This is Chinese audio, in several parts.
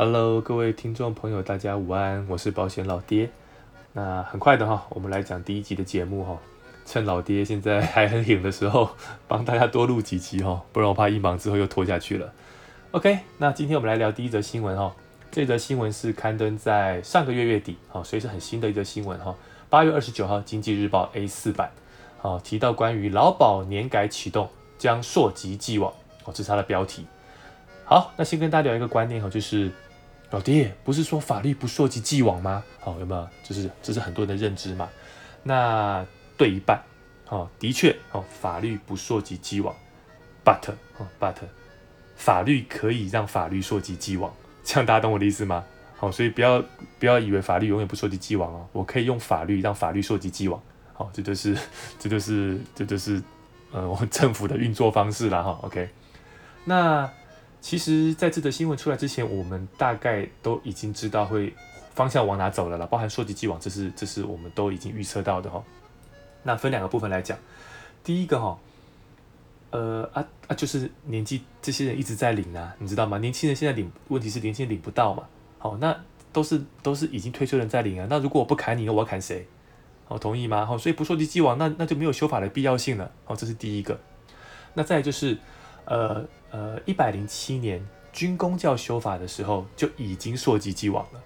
Hello，各位听众朋友，大家午安，我是保险老爹。那很快的哈，我们来讲第一集的节目哈。趁老爹现在还很挺的时候，帮大家多录几集哈，不然我怕一忙之后又拖下去了。OK，那今天我们来聊第一则新闻哈。这则新闻是刊登在上个月月底，好，所以是很新的一则新闻哈。八月二十九号，《经济日报》A 四版，好，提到关于劳保年改启动将溯及既往，哦，这是它的标题。好，那先跟大家聊一个观念哈，就是老爹不是说法律不溯及既往吗？好，有没有？就是这是很多人的认知嘛。那对一半，哦，的确，哦，法律不溯及既往，but，哦，but，法律可以让法律溯及既往。这样大家懂我的意思吗？好，所以不要不要以为法律永远不溯及既往哦，我可以用法律让法律溯及既往。好，这就是这就是这就是呃我们政府的运作方式啦哈。OK，那其实在这则新闻出来之前，我们大概都已经知道会方向往哪走了啦，包含说及既往，这是这是我们都已经预测到的哈。那分两个部分来讲，第一个哈。呃啊啊，就是年纪这些人一直在领啊，你知道吗？年轻人现在领，问题是年轻人领不到嘛。好，那都是都是已经退休人在领啊。那如果我不砍你，那我要砍谁？好，同意吗？好，所以不说及既往，那那就没有修法的必要性了。好，这是第一个。那再就是，呃呃，一百零七年军工教修法的时候就已经溯及既往了，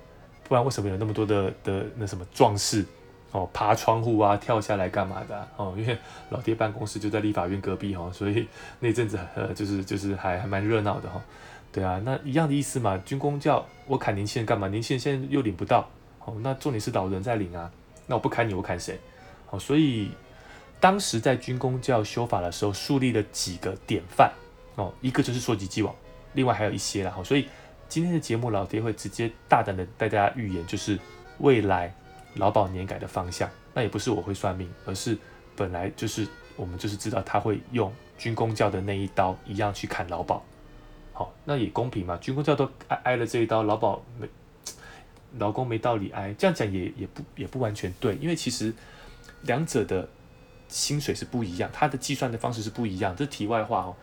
不然为什么有那么多的的那什么壮士？哦，爬窗户啊，跳下来干嘛的？哦，因为老爹办公室就在立法院隔壁哈，所以那阵子呃，就是就是还还蛮热闹的哈。对啊，那一样的意思嘛。军工教我砍年轻人干嘛？年轻人现在又领不到，哦，那重点是老人在领啊。那我不砍你，我砍谁？哦，所以当时在军工教修法的时候，树立了几个典范哦，一个就是说及既往，另外还有一些啦。哈，所以今天的节目，老爹会直接大胆的带大家预言，就是未来。劳保年改的方向，那也不是我会算命，而是本来就是我们就是知道他会用军工教的那一刀一样去砍劳保，好，那也公平嘛，军工教都挨挨了这一刀，劳保没劳工没道理挨，这样讲也也不也不完全对，因为其实两者的薪水是不一样，它的计算的方式是不一样，这是题外话哦，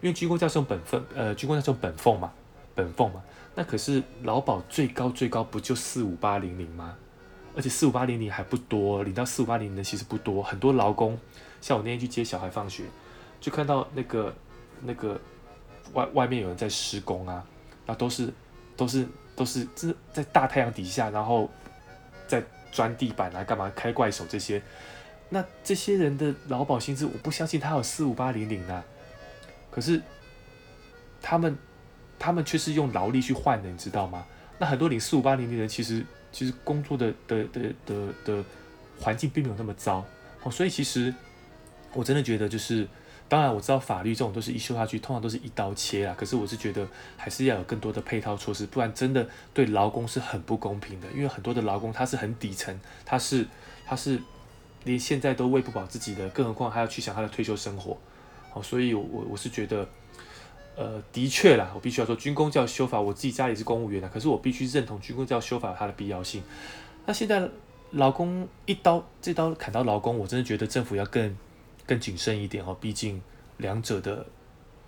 因为军工教是用本分，呃，军工教是用本俸嘛，本俸嘛，那可是劳保最高最高不就四五八零零吗？而且四五八零零还不多，领到四五八零零的其实不多。很多劳工，像我那天去接小孩放学，就看到那个那个外外面有人在施工啊，那都是都是都是这在大太阳底下，然后在钻地板啊，干嘛开怪手这些。那这些人的劳保薪资，我不相信他有四五八零零啊。可是他们他们却是用劳力去换的，你知道吗？那很多领四五八零零的人其实。其实工作的的的的的环境并没有那么糟，哦，所以其实我真的觉得就是，当然我知道法律这种都是一修下去，通常都是一刀切啊。可是我是觉得还是要有更多的配套措施，不然真的对劳工是很不公平的。因为很多的劳工他是很底层，他是他是连现在都喂不饱自己的，更何况还要去想他的退休生活，哦，所以我我是觉得。呃，的确啦，我必须要说，军工教修法，我自己家里是公务员的，可是我必须认同军工教修法它的必要性。那现在劳工一刀这刀砍到劳工，我真的觉得政府要更更谨慎一点哦，毕竟两者的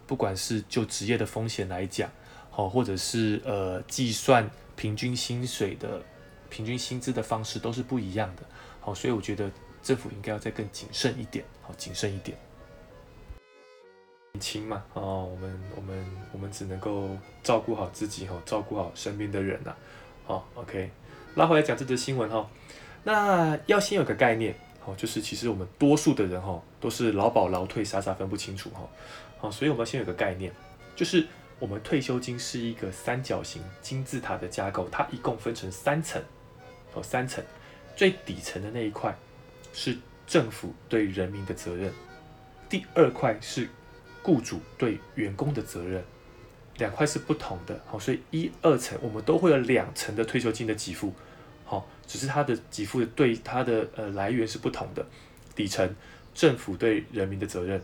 不管是就职业的风险来讲，好，或者是呃计算平均薪水的平均薪资的方式都是不一样的，好，所以我觉得政府应该要再更谨慎一点，好，谨慎一点。年轻嘛，哦，我们我们我们只能够照顾好自己哈，照顾好身边的人呐，好，OK，拉回来讲这则新闻哈，那要先有个概念，好，就是其实我们多数的人哈，都是劳保劳退傻傻分不清楚哈，好，所以我们要先有个概念，就是我们退休金是一个三角形金字塔的架构，它一共分成三层，哦，三层，最底层的那一块是政府对人民的责任，第二块是。雇主对员工的责任，两块是不同的，好，所以一二层我们都会有两层的退休金的给付，好，只是它的给付对它的呃来源是不同的。底层政府对人民的责任，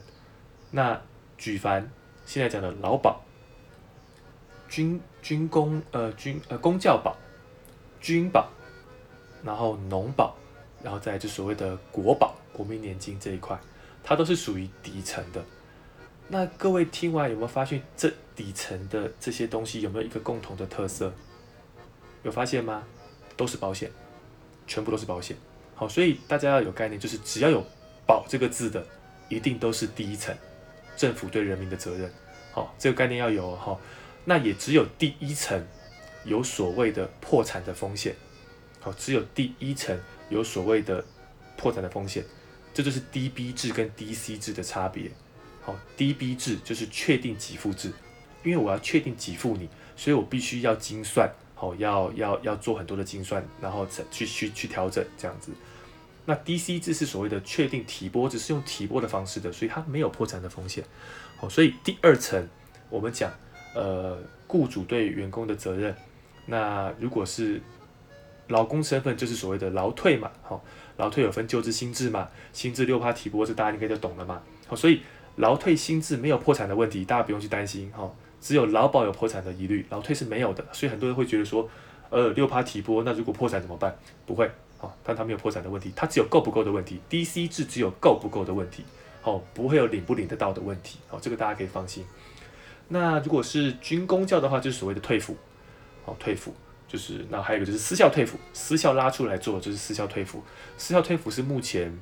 那举凡现在讲的劳保、军军工呃军呃公教保、军保，然后农保，然后再就所谓的国保国民年金这一块，它都是属于底层的。那各位听完有没有发现，这底层的这些东西有没有一个共同的特色？有发现吗？都是保险，全部都是保险。好，所以大家要有概念，就是只要有“保”这个字的，一定都是第一层政府对人民的责任。好，这个概念要有哈。那也只有第一层有所谓的破产的风险。好，只有第一层有所谓的破产的风险，这就是 DB 制跟 DC 制的差别。好，DB 制就是确定给付制，因为我要确定给付你，所以我必须要精算。好，要要要做很多的精算，然后去去去调整这样子。那 DC 制是所谓的确定提拨，只是用提拨的方式的，所以它没有破产的风险。好，所以第二层我们讲，呃，雇主对员工的责任。那如果是劳工身份，就是所谓的劳退嘛。好，劳退有分旧制新制嘛，新制六趴提拨，这大家应该就懂了嘛。好，所以劳退新制没有破产的问题，大家不用去担心。哈。只有劳保有破产的疑虑，劳退是没有的，所以很多人会觉得说，呃，六趴提拨，那如果破产怎么办？不会，哦，但他没有破产的问题，他只有够不够的问题，DC 制只有够不够的问题，哦，不会有领不领得到的问题，哦，这个大家可以放心。那如果是军工教的话，就是所谓的退辅，哦，退服就是，那还有一个就是私校退服，私校拉出来做就是私校退服，私校退服是目前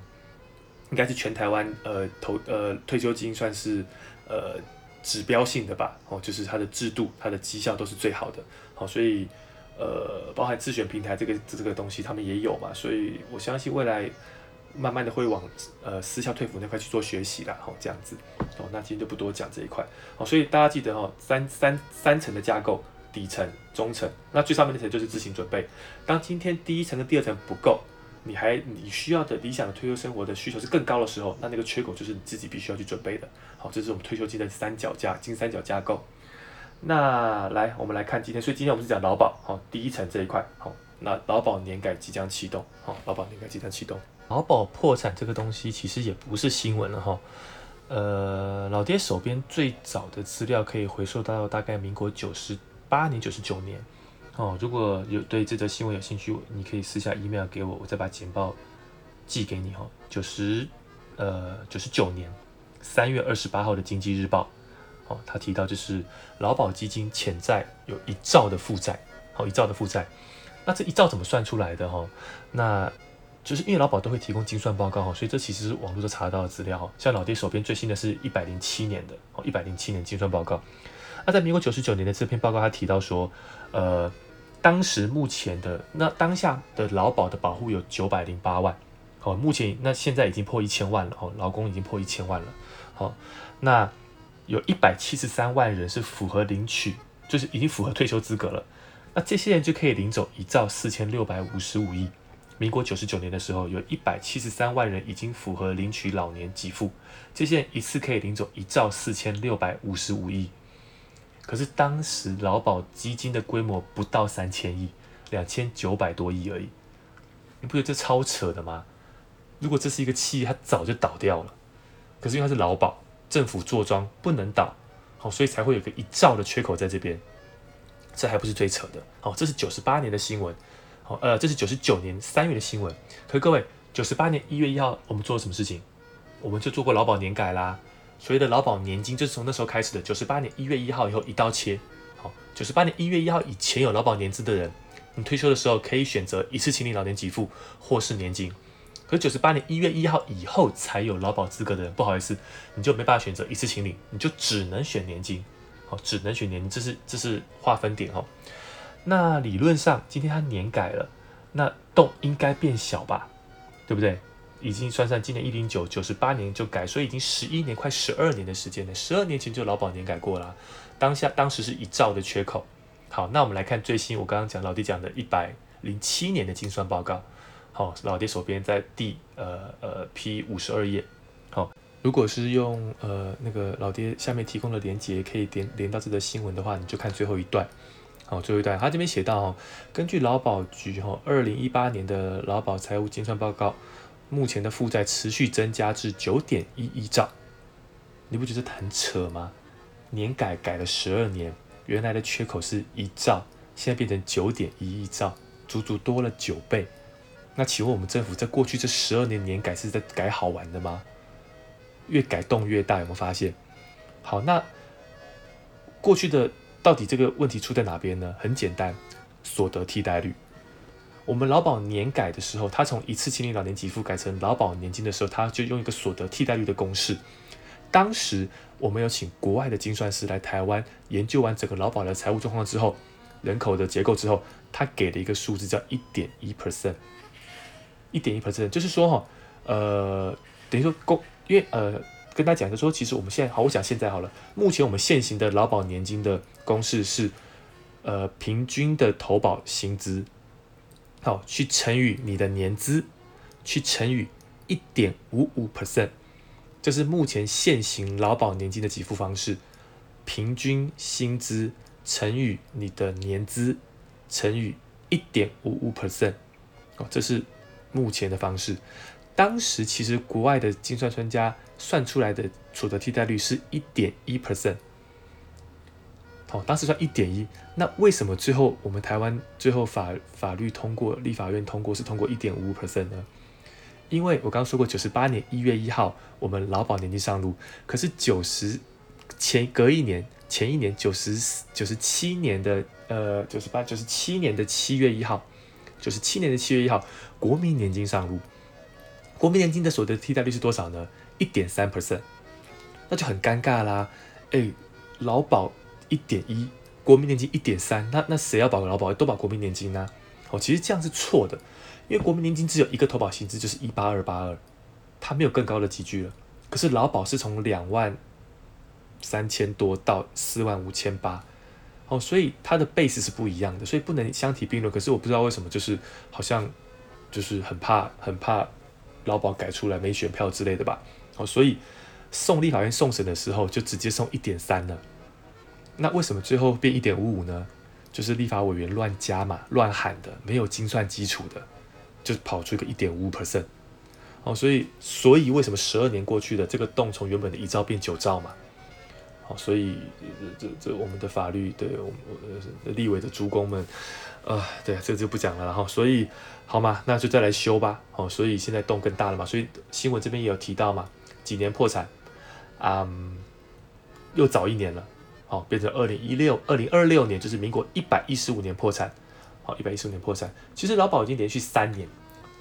应该是全台湾呃投呃退休金算是呃。指标性的吧，哦，就是它的制度、它的绩效都是最好的，好，所以呃，包含自选平台这个这个东西，他们也有嘛，所以我相信未来慢慢的会往呃私校退服那块去做学习啦，好，这样子，哦，那今天就不多讲这一块，好，所以大家记得哦，三三三层的架构，底层、中层，那最上面那层就是自行准备，当今天第一层跟第二层不够。你还你需要的理想的退休生活的需求是更高的时候，那那个缺口就是你自己必须要去准备的。好，这是我们退休金的三角架金三角架构。那来，我们来看今天，所以今天我们是讲劳保，好，第一层这一块，好，那劳保年改即将启动，好，劳保年改即将启动。劳保破产这个东西其实也不是新闻了哈，呃，老爹手边最早的资料可以回溯到大概民国九十八年、九十九年。哦，如果有对这则新闻有兴趣，你可以私下 email 给我，我再把简报寄给你哈。九十呃九十九年三月二十八号的经济日报，哦，他提到就是劳保基金潜在有一兆的负债，好一兆的负债。那这一兆怎么算出来的哈？那就是因为劳保都会提供精算报告哈，所以这其实是网络都查到的资料。像老爹手边最新的是一百零七年的哦，一百零七年精算报告。那在民国九十九年的这篇报告，他提到说，呃。当时目前的那当下的劳保的保护有九百零八万，好，目前那现在已经破一千万了，哦，劳工已经破一千万了，好，那有一百七十三万人是符合领取，就是已经符合退休资格了，那这些人就可以领走一兆四千六百五十五亿。民国九十九年的时候，有一百七十三万人已经符合领取老年给付，这些人一次可以领走一兆四千六百五十五亿。可是当时劳保基金的规模不到三千亿，两千九百多亿而已，你不觉得这超扯的吗？如果这是一个企业，它早就倒掉了。可是因为它是劳保，政府坐庄不能倒，好，所以才会有个一兆的缺口在这边。这还不是最扯的，好，这是九十八年的新闻，好，呃，这是九十九年三月的新闻。可是各位，九十八年一月一号，我们做了什么事情？我们就做过劳保年改啦。所谓的劳保年金就是从那时候开始的，九十八年一月一号以后一刀切。好，九十八年一月一号以前有劳保年资的人，你退休的时候可以选择一次清理老年给付或是年金。可九十八年一月一号以后才有劳保资格的人，不好意思，你就没办法选择一次清理，你就只能选年金。好，只能选年金，这是这是划分点哈。那理论上今天他年改了，那洞应该变小吧？对不对？已经算上今年一零九九十八年就改，所以已经十一年快十二年的时间了。十二年前就劳保年改过了，当下当时是一兆的缺口。好，那我们来看最新，我刚刚讲老弟讲的一百零七年的精算报告。好，老爹手边在第呃呃 P 五十二页。好，如果是用呃那个老爹下面提供的连接，可以连连到这个新闻的话，你就看最后一段。好，最后一段他这边写到，根据劳保局哈二零一八年的劳保财务精算报告。目前的负债持续增加至九点一亿兆，你不觉得很扯吗？年改改了十二年，原来的缺口是一兆，现在变成九点一亿兆，足足多了九倍。那请问我们政府在过去这十二年年改是在改好玩的吗？越改动越大，有没有发现？好，那过去的到底这个问题出在哪边呢？很简单，所得替代率。我们劳保年改的时候，他从一次性老年给付改成劳保年金的时候，他就用一个所得替代率的公式。当时我们有请国外的精算师来台湾研究完整个劳保的财务状况之后，人口的结构之后，他给了一个数字叫一点一 percent，一点一 percent，就是说哈，呃，等于说公，因为呃，跟他讲就说，其实我们现在好，我讲现在好了，目前我们现行的劳保年金的公式是，呃，平均的投保薪资。好，去乘以你的年资，去乘以一点五五 percent，这是目前现行劳保年金的给付方式。平均薪资乘以你的年资乘以一点五五 percent，哦，这是目前的方式。当时其实国外的精算专家算出来的所得替代率是一点一 percent。哦，当时算一点一，那为什么最后我们台湾最后法法律通过，立法院通过是通过一点五 percent 呢？因为我刚刚说过，九十八年一月一号我们劳保年金上路，可是九十前隔一年前一年九十九十七年的呃九十八九十七年的七月一号，九十七年的七月一号国民年金上路，国民年金的所得替代率是多少呢？一点三 percent，那就很尴尬啦，哎，劳保。一点一，国民年金一点三，那那谁要保劳保？都保国民年金呢？哦，其实这样是错的，因为国民年金只有一个投保薪资，就是一八二八二，它没有更高的集聚了。可是劳保是从两万三千多到四万五千八，哦，所以它的 base 是不一样的，所以不能相提并论。可是我不知道为什么，就是好像就是很怕很怕劳保改出来没选票之类的吧？哦，所以送立法院送审的时候就直接送一点三了。那为什么最后变一点五五呢？就是立法委员乱加嘛，乱喊的，没有精算基础的，就跑出一个一点五 percent。哦，所以所以为什么十二年过去的这个洞从原本的一兆变九兆嘛？好，所以这这这我们的法律对我们立委的诸公们，呃，对，这就不讲了。然后所以好嘛，那就再来修吧。哦，所以现在洞更大了嘛。所以新闻这边也有提到嘛，几年破产，嗯，又早一年了。好，变成二零一六、二零二六年，就是民国一百一十五年破产。好，一百一十五年破产，其实劳保已经连续三年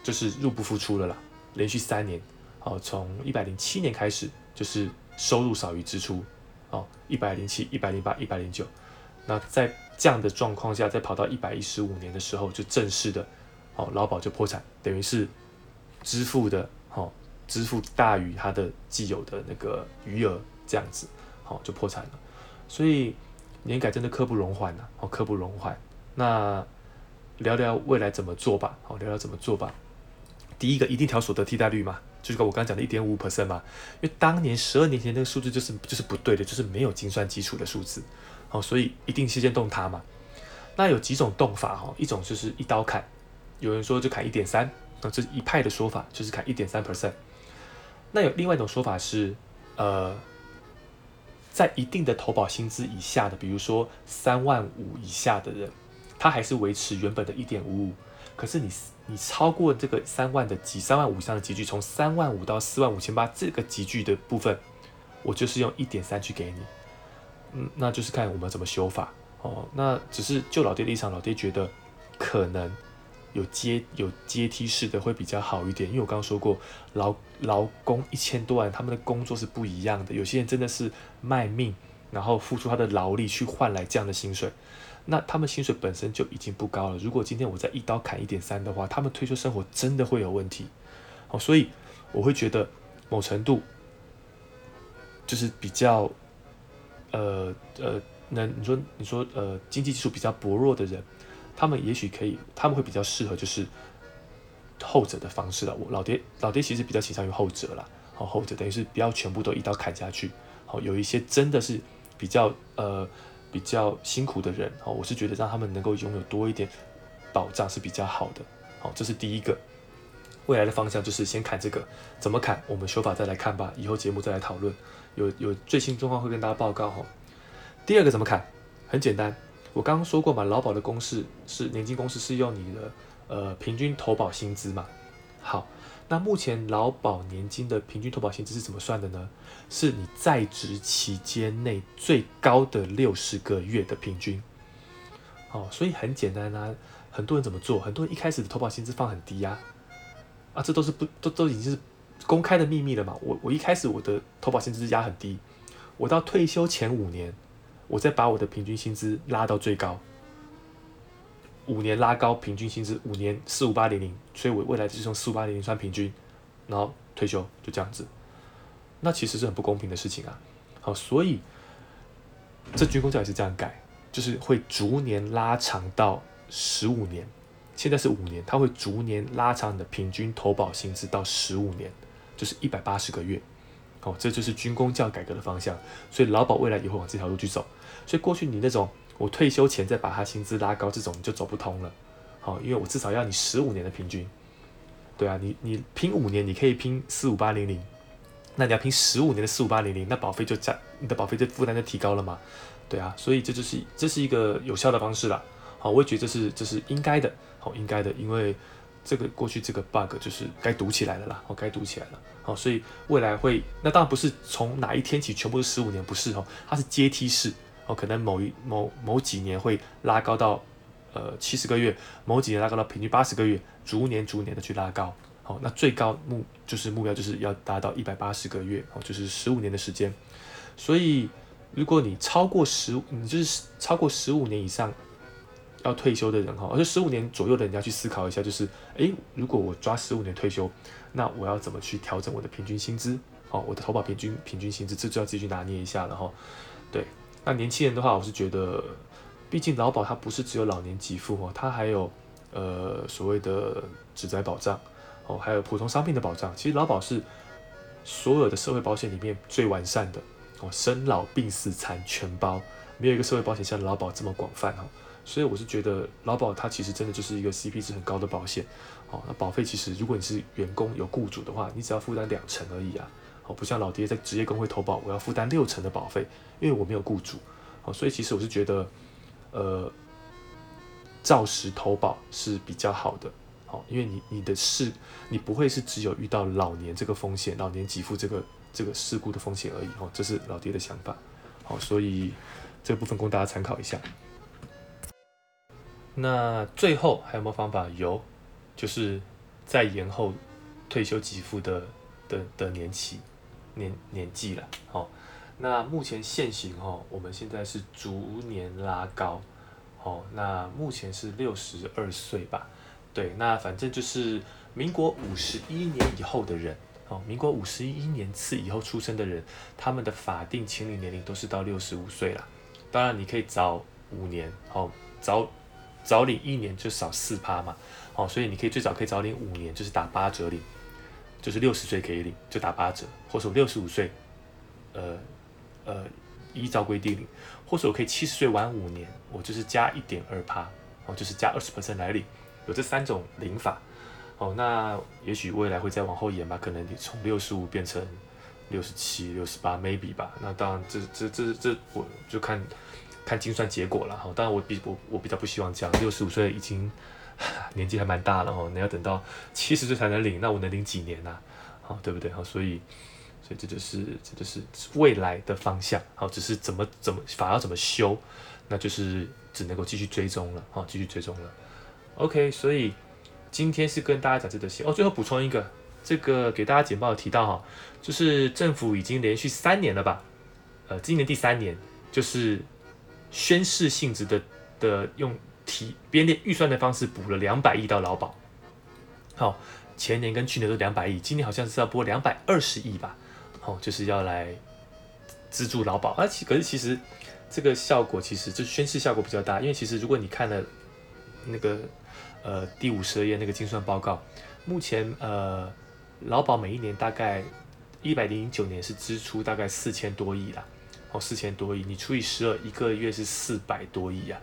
就是入不敷出了啦，连续三年。好，从一百零七年开始就是收入少于支出。好，一百零七、一百零八、一百零九，那在这样的状况下，再跑到一百一十五年的时候，就正式的，好，劳保就破产，等于是支付的，好，支付大于它的既有的那个余额，这样子，好，就破产了。所以年改真的刻不容缓呐，哦，刻不容缓。那聊聊未来怎么做吧，好，聊聊怎么做吧。第一个一定调所得替代率嘛，就是我刚刚讲的一点五 percent 嘛，因为当年十二年前那个数字就是就是不对的，就是没有精算基础的数字，哦，所以一定先动它嘛。那有几种动法哈，一种就是一刀砍，有人说就砍一点三，那这一派的说法，就是砍一点三 percent。那有另外一种说法是，呃。在一定的投保薪资以下的，比如说三万五以下的人，他还是维持原本的一点五五。可是你你超过这个三万的集三万五以上的集距，从三万五到四万五千八这个集距的部分，我就是用一点三去给你。嗯，那就是看我们怎么修法哦。那只是就老爹立场，老爹觉得可能。有阶有阶梯式的会比较好一点，因为我刚刚说过，劳劳工一千多万，他们的工作是不一样的。有些人真的是卖命，然后付出他的劳力去换来这样的薪水，那他们薪水本身就已经不高了。如果今天我再一刀砍一点三的话，他们退休生活真的会有问题。好，所以我会觉得某程度就是比较，呃呃，那你说你说呃，经济基础比较薄弱的人。他们也许可以，他们会比较适合就是后者的方式了。我老爹老爹其实比较倾向于后者啦，好后者等于是不要全部都一刀砍下去。好，有一些真的是比较呃比较辛苦的人，好，我是觉得让他们能够拥有多一点保障是比较好的。好，这是第一个未来的方向，就是先砍这个，怎么砍我们修法再来看吧，以后节目再来讨论。有有最新状况会跟大家报告哈。第二个怎么砍？很简单。我刚刚说过嘛，劳保的公式是年金公式是用你的呃平均投保薪资嘛。好，那目前劳保年金的平均投保薪资是怎么算的呢？是你在职期间内最高的六十个月的平均。哦，所以很简单啊，很多人怎么做？很多人一开始的投保薪资放很低呀，啊，这都是不都都已经是公开的秘密了嘛。我我一开始我的投保薪资压很低，我到退休前五年，我再把我的平均薪资拉到最高，五年拉高平均薪资，五年四五八零零，所以我未来就是用四五八零零算平均，然后退休就这样子，那其实是很不公平的事情啊。好，所以这军工教也是这样改。就是会逐年拉长到十五年，现在是五年，它会逐年拉长你的平均投保薪资到十五年，就是一百八十个月。哦，这就是军工教改革的方向，所以劳保未来也会往这条路去走。所以过去你那种我退休前再把它薪资拉高这种就走不通了。好，因为我至少要你十五年的平均。对啊，你你拼五年你可以拼四五八零零，那你要拼十五年的四五八零零，那保费就加你的保费就负担就提高了嘛。对啊，所以这就是这是一个有效的方式啦。好，我也觉得这是这是应该的，好应该的，因为这个过去这个 bug 就是该堵起来了啦，哦该堵起来了。好，所以未来会那当然不是从哪一天起全部是十五年，不是哦，它是阶梯式哦，可能某一某某几年会拉高到呃七十个月，某几年拉高到平均八十个月，逐年逐年的去拉高。好，那最高目就是目标就是要达到一百八十个月，哦，就是十五年的时间，所以。如果你超过十，你就是超过十五年以上要退休的人哈，而且十五年左右的人要去思考一下，就是哎，如果我抓十五年退休，那我要怎么去调整我的平均薪资？哦，我的投保平均平均薪资，这就要自己去拿捏一下了哈。对，那年轻人的话，我是觉得，毕竟劳保它不是只有老年给付哦，它还有呃所谓的职灾保障哦，还有普通伤病的保障。其实劳保是所有的社会保险里面最完善的哦。生老病死残全包，没有一个社会保险像劳保这么广泛哈，所以我是觉得劳保它其实真的就是一个 CP 值很高的保险，哦，那保费其实如果你是员工有雇主的话，你只要负担两成而已啊，哦，不像老爹在职业工会投保，我要负担六成的保费，因为我没有雇主，哦，所以其实我是觉得，呃，照实投保是比较好的，好，因为你你的事你不会是只有遇到老年这个风险，老年给付这个。这个事故的风险而已哦，这是老爹的想法，好，所以这部分供大家参考一下。那最后还有没有方法？有，就是再延后退休给付的的的年期年年纪了。好，那目前现行哦，我们现在是逐年拉高，哦，那目前是六十二岁吧？对，那反正就是民国五十一年以后的人。哦，民国五十一年次以后出生的人，他们的法定清龄年龄都是到六十五岁了。当然，你可以早五年，哦，早早领一年就少四趴嘛。哦，所以你可以最早可以早领五年，就是打八折领，就是六十岁可以领，就打八折。或者我六十五岁，呃呃，依照规定领，或者我可以七十岁晚五年，我就是加一点二趴，哦，就是加二十 percent 来领，有这三种领法。哦，那也许未来会再往后延吧，可能你从六十五变成六十七、六十八，maybe 吧。那当然，这这这这，我就看看精算结果了哈。当然，我比我我比较不希望这样，六十五岁已经 年纪还蛮大了哦，你要等到七十岁才能领，那我能领几年呢？好，对不对？好，所以所以这就是这就是未来的方向。好，只是怎么怎么法要怎么修，那就是只能够继续追踪了。好，继续追踪了。OK，所以。今天是跟大家讲这个些哦，最后补充一个，这个给大家简报提到哈，就是政府已经连续三年了吧，呃，今年第三年，就是宣誓性质的的用提编列预算的方式补了两百亿到劳保，好，前年跟去年都两百亿，今年好像是要拨两百二十亿吧，好，就是要来资助劳保，而其可是其实这个效果其实就宣誓效果比较大，因为其实如果你看了那个。呃，第五十页那个精算报告，目前呃，劳保每一年大概一百零九年是支出大概四千多亿啦，哦，四千多亿，你除以十二，一个月是四百多亿呀，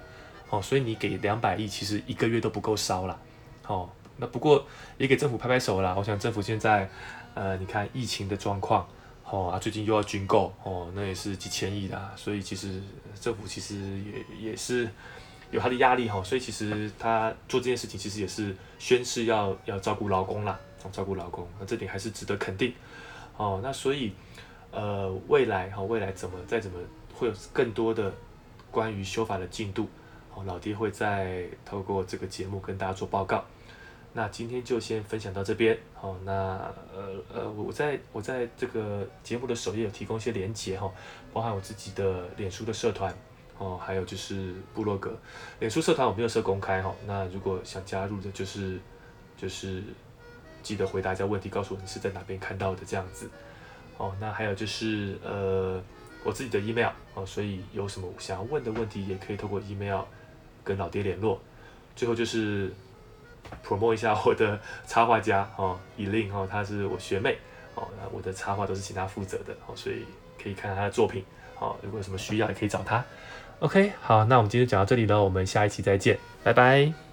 哦，所以你给两百亿，其实一个月都不够烧啦，哦，那不过也给政府拍拍手啦，我想政府现在呃，你看疫情的状况，哦啊，最近又要军购，哦，那也是几千亿的，所以其实政府其实也也是。有他的压力哈，所以其实他做这件事情其实也是宣誓要要照顾劳工啦，照顾劳工，那这点还是值得肯定哦。那所以呃未来哈，未来怎么再怎么会有更多的关于修法的进度哦，老爹会再透过这个节目跟大家做报告。那今天就先分享到这边，好，那呃呃，我在我在这个节目的首页有提供一些连接哈，包含我自己的脸书的社团哦，还有就是部落格。脸书社团我没有设公开哈，那如果想加入的，就是就是记得回答一下问题，告诉我你是在哪边看到的这样子。哦，那还有就是呃我自己的 email 哦，所以有什么想要问的问题，也可以透过 email 跟老爹联络。最后就是。promote 一下我的插画家哦，以令哦，她是我学妹哦，那我的插画都是请她负责的哦，所以可以看看她的作品哦，如果有什么需要也可以找她。OK，好，那我们今天讲到这里了，我们下一期再见，拜拜。